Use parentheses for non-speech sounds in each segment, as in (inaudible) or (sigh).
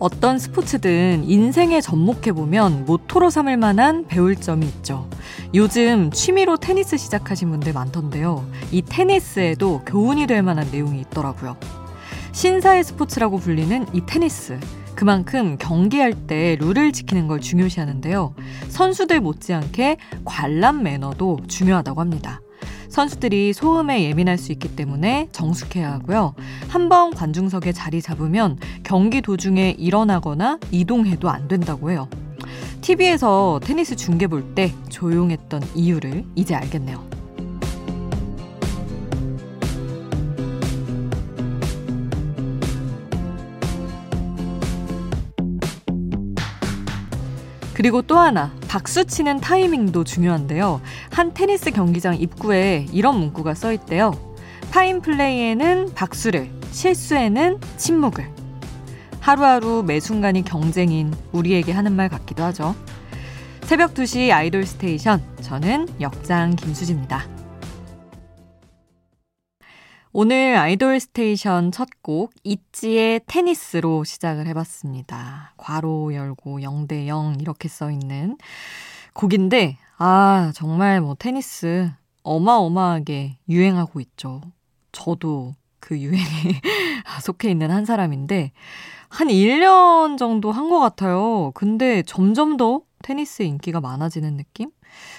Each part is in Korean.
어떤 스포츠든 인생에 접목해보면 모토로 삼을 만한 배울 점이 있죠. 요즘 취미로 테니스 시작하신 분들 많던데요. 이 테니스에도 교훈이 될 만한 내용이 있더라고요. 신사의 스포츠라고 불리는 이 테니스. 그만큼 경기할 때 룰을 지키는 걸 중요시하는데요. 선수들 못지않게 관람 매너도 중요하다고 합니다. 선수들이 소음에 예민할 수 있기 때문에 정숙해야 하고요. 한 번 관중석에 자리 잡으면 경기 도중에 일어나거나 이동해도 안 된다고 해요. TV에서 테니스 중계 볼 때 조용했던 이유를 이제 알겠네요. 그리고 또 하나, 박수 치는 타이밍도 중요한데요. 한 테니스 경기장 입구에 이런 문구가 써 있대요. 파인 플레이에는 박수를, 실수에는 침묵을. 하루하루 매 순간이 경쟁인 우리에게 하는 말 같기도 하죠. 새벽 2시 아이돌 스테이션. 저는 역장 김수지입니다. 오늘 아이돌 스테이션 첫 곡 있지의 테니스로 시작을 해봤습니다. 괄호 열고 0대 0 이렇게 써 있는 곡인데 아 정말 뭐 테니스 어마어마하게 유행하고 있죠. 저도 그 유행에 (laughs) 속해 있는 한 사람인데 한 1년 정도 한 것 같아요. 근데 점점 더 테니스의 인기가 많아지는 느낌?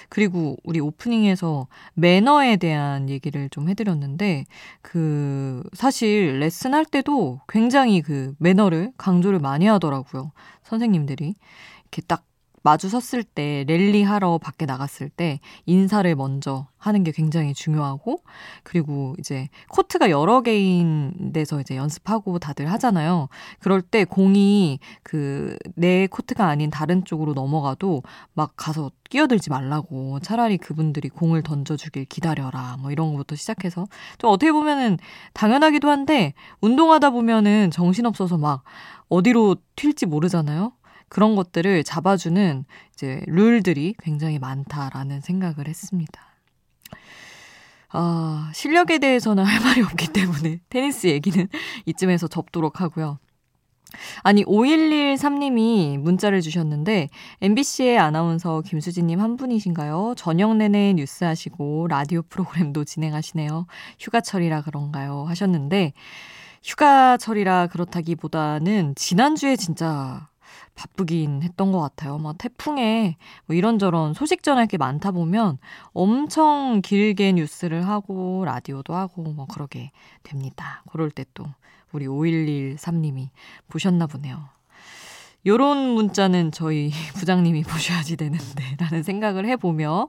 그리고 우리 오프닝에서 매너에 대한 얘기를 좀 해드렸는데, 그, 사실 레슨 할 때도 굉장히 그 매너를 강조를 많이 하더라고요. 선생님들이. 이렇게 딱 마주 섰을 때 랠리 하러 밖에 나갔을 때 인사를 먼저 하는 게 굉장히 중요하고 그리고 이제 코트가 여러 개인 데서 이제 연습하고 다들 하잖아요. 그럴 때 공이 그 내 코트가 아닌 다른 쪽으로 넘어가도 막 가서 끼어들지 말라고 차라리 그분들이 공을 던져주길 기다려라 뭐 이런 것부터 시작해서 좀 어떻게 보면은 당연하기도 한데 운동하다 보면은 정신없어서 막 어디로 튈지 모르잖아요. 그런 것들을 잡아주는 이제 룰들이 굉장히 많다라는 생각을 했습니다. 아, 실력에 대해서는 할 말이 없기 때문에 (laughs) 테니스 얘기는 (laughs) 이쯤에서 접도록 하고요. 아니, 5113님이 문자를 주셨는데, MBC의 아나운서 김수진님 한 분이신가요? 저녁 내내 뉴스 하시고, 라디오 프로그램도 진행하시네요. 휴가철이라 그런가요? 하셨는데, 휴가철이라 그렇다기보다는 지난주에 진짜 바쁘긴 했던 것 같아요. 막 태풍에 뭐 이런저런 소식 전할 게 많다 보면 엄청 길게 뉴스를 하고 라디오도 하고 뭐 그러게 됩니다. 그럴 때 또 우리 5113님이 보셨나 보네요. 요런 문자는 저희 (laughs) 부장님이 보셔야지 되는데 (laughs) 라는 생각을 해보며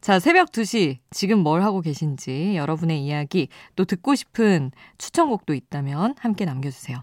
자, 새벽 2시 지금 뭘 하고 계신지 여러분의 이야기 또 듣고 싶은 추천곡도 있다면 함께 남겨주세요.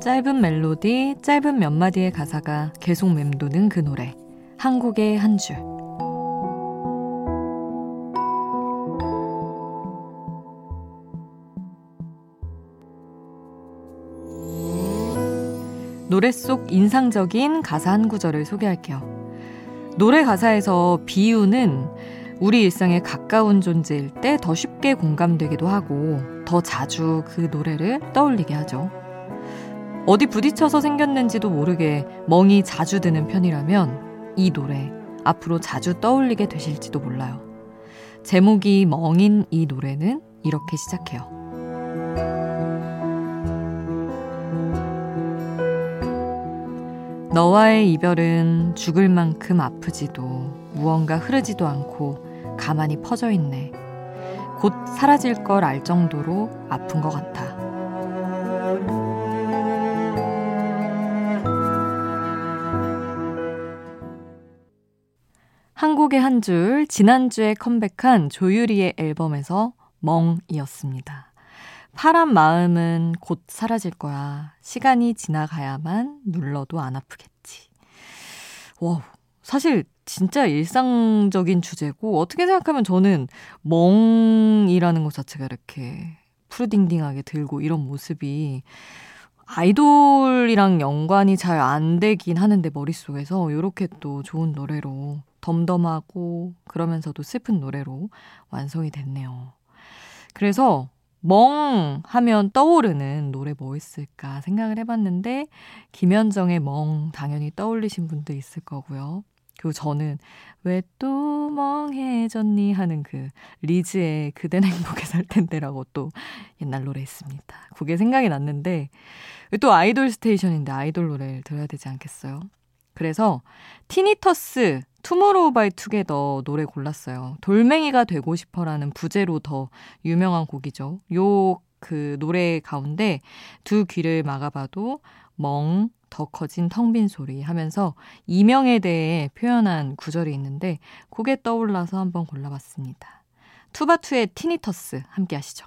짧은 멜로디, 짧은 몇 마디의 가사가 계속 맴도는 그 노래. 한국의 한 줄. 노래 속 인상적인 가사 한 구절을 소개할게요. 노래 가사에서 비유는 우리 일상에 가까운 존재일 때 더 쉽게 공감되기도 하고 더 자주 그 노래를 떠올리게 하죠. 어디 부딪혀서 생겼는지도 모르게 멍이 자주 드는 편이라면 이 노래 앞으로 자주 떠올리게 되실지도 몰라요. 제목이 멍인 이 노래는 이렇게 시작해요. 너와의 이별은 죽을 만큼 아프지도 무언가 흐르지도 않고 가만히 퍼져 있네. 곧 사라질 걸 알 정도로 아픈 것 같아. 한 곡의 한 줄, 지난주에 컴백한 조유리의 앨범에서 멍이었습니다. 파란 마음은 곧 사라질 거야. 시간이 지나가야만 눌러도 안 아프겠지. 와, 사실 진짜 일상적인 주제고 어떻게 생각하면 저는 멍이라는 것 자체가 이렇게 푸르딩딩하게 들고 이런 모습이 아이돌이랑 연관이 잘 안 되긴 하는데 머릿속에서 이렇게 또 좋은 노래로 덤덤하고 그러면서도 슬픈 노래로 완성이 됐네요. 그래서 멍 하면 떠오르는 노래 뭐 있을까 생각을 해봤는데 김현정의 멍 당연히 떠올리신 분도 있을 거고요. 그리고 저는 왜 또 멍해졌니 하는 그 리즈의 그댄 행복에 살 텐데라고 또 옛날 노래 있습니다. 그게 생각이 났는데 또 아이돌 스테이션인데 아이돌 노래를 들어야 되지 않겠어요? 그래서 Tinnitus 투모로우 바이 투게더 노래 골랐어요. 돌멩이가 되고 싶어라는 부제로 더 유명한 곡이죠. 요 그 노래 가운데 두 귀를 막아봐도 멍, 더 커진 텅 빈 소리 하면서 이명에 대해 표현한 구절이 있는데 그게 떠올라서 한번 골라봤습니다. 투바투의 티니터스 함께 하시죠.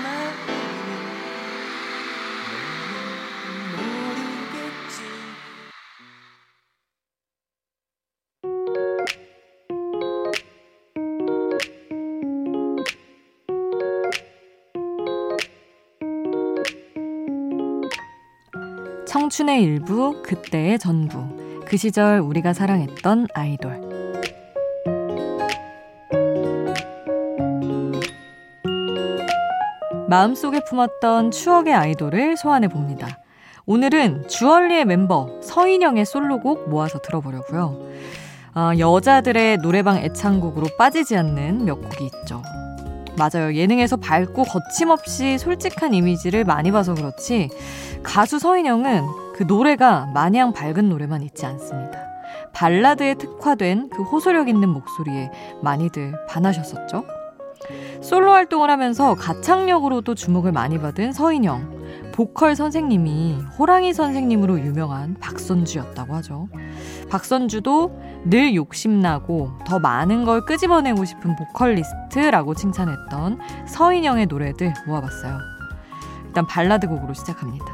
청춘의 일부, 그때의 전부. 그 시절 우리가 사랑했던 아이돌. 마음속에 품었던 추억의 아이돌을 소환해 봅니다. 오늘은 주얼리의 멤버 서인영의 솔로곡 모아서 들어보려고요. 아, 여자들의 노래방 애창곡으로 빠지지 않는 몇 곡이 있죠. 맞아요. 예능에서 밝고 거침없이 솔직한 이미지를 많이 봐서 그렇지 가수 서인영은 그 노래가 마냥 밝은 노래만 있지 않습니다. 발라드에 특화된 그 호소력 있는 목소리에 많이들 반하셨었죠. 솔로 활동을 하면서 가창력으로도 주목을 많이 받은 서인영. 보컬 선생님이 호랑이 선생님으로 유명한 박선주였다고 하죠. 박선주도 늘 욕심나고 더 많은 걸 끄집어내고 싶은 보컬리스트라고 칭찬했던 서인영의 노래들 모아봤어요. 일단 발라드 곡으로 시작합니다.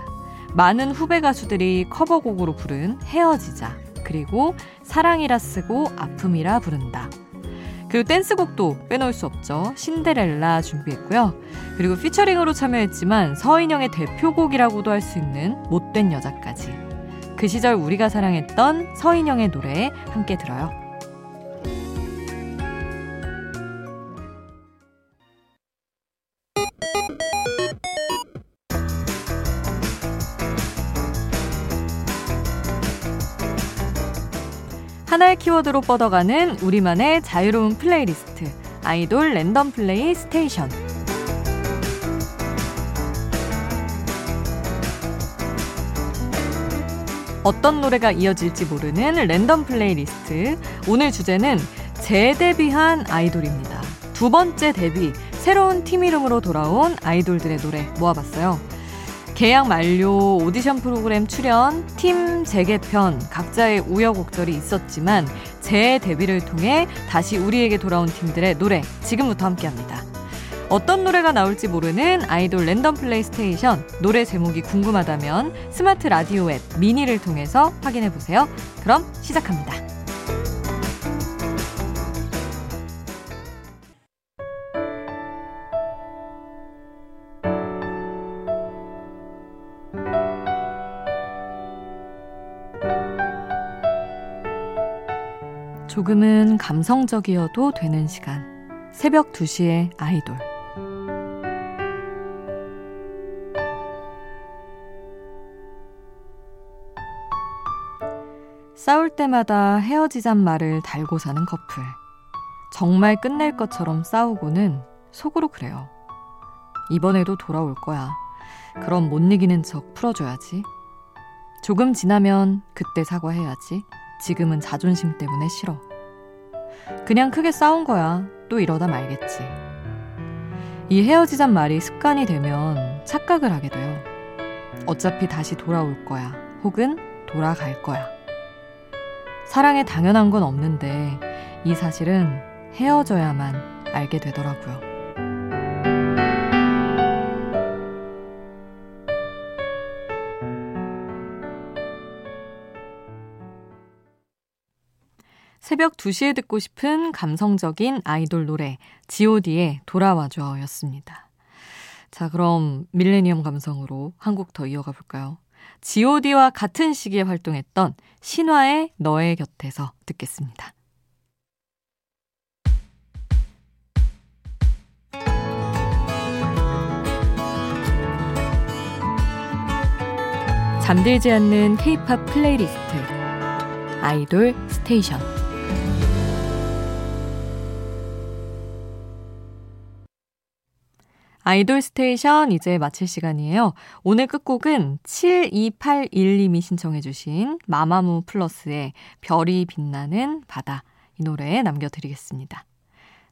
많은 후배 가수들이 커버곡으로 부른 헤어지자, 그리고 사랑이라 쓰고 아픔이라 부른다. 그리고 댄스곡도 빼놓을 수 없죠. 신데렐라 준비했고요. 그리고 피처링으로 참여했지만 서인영의 대표곡이라고도 할 수 있는 못된 여자까지. 그 시절 우리가 사랑했던 서인영의 노래 함께 들어요. 하나의 키워드로 뻗어가는 우리만의 자유로운 플레이리스트 아이돌 random play station 어떤 노래가 이어질지 모르는 random playlist 오늘 주제는 재데뷔한 아이돌입니다. 두 번째 데뷔 새로운 팀 이름으로 돌아온 아이돌들의 노래 모아봤어요. 계약 만료, 오디션 프로그램 출연, 팀 재개편, 각자의 우여곡절이 있었지만 재데뷔를 통해 다시 우리에게 돌아온 팀들의 노래 지금부터 함께합니다. 어떤 노래가 나올지 모르는 아이돌 random play station 노래 제목이 궁금하다면 스마트 라디오 앱 미니를 통해서 확인해 보세요. 그럼 시작합니다. 조금은 감성적이어도 되는 시간. 새벽 2시에 아이돌. 싸울 때마다 헤어지잔 말을 달고 사는 커플. 정말 끝낼 것처럼 싸우고는 속으로 그래요. 이번에도 돌아올 거야. 그럼 못 이기는 척 풀어줘야지. 조금 지나면 그때 사과해야지. 지금은 자존심 때문에 싫어. 그냥 크게 싸운 거야. 또 이러다 말겠지. 이 헤어지잔 말이 습관이 되면 착각을 하게 돼요. 어차피 다시 돌아올 거야. 혹은 돌아갈 거야. 사랑에 당연한 건 없는데 이 사실은 헤어져야만 알게 되더라고요. 새벽 2시에 듣고 싶은 감성적인 아이돌 노래 god의 돌아와줘 였습니다. 자, 그럼 밀레니엄 감성으로 한 곡 더 이어가 볼까요? God와 같은 시기에 활동했던 신화의 너의 곁에서 듣겠습니다. 잠들지 않는 K-pop playlist 아이돌 스테이션 아이돌 스테이션 이제 마칠 시간이에요. 오늘 끝곡은 7281님이 신청해주신 마마무 플러스의 별이 빛나는 바다 이 노래 남겨드리겠습니다.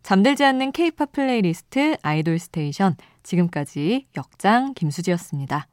잠들지 않는 케이팝 플레이리스트 아이돌 스테이션 지금까지 역장 김수지였습니다.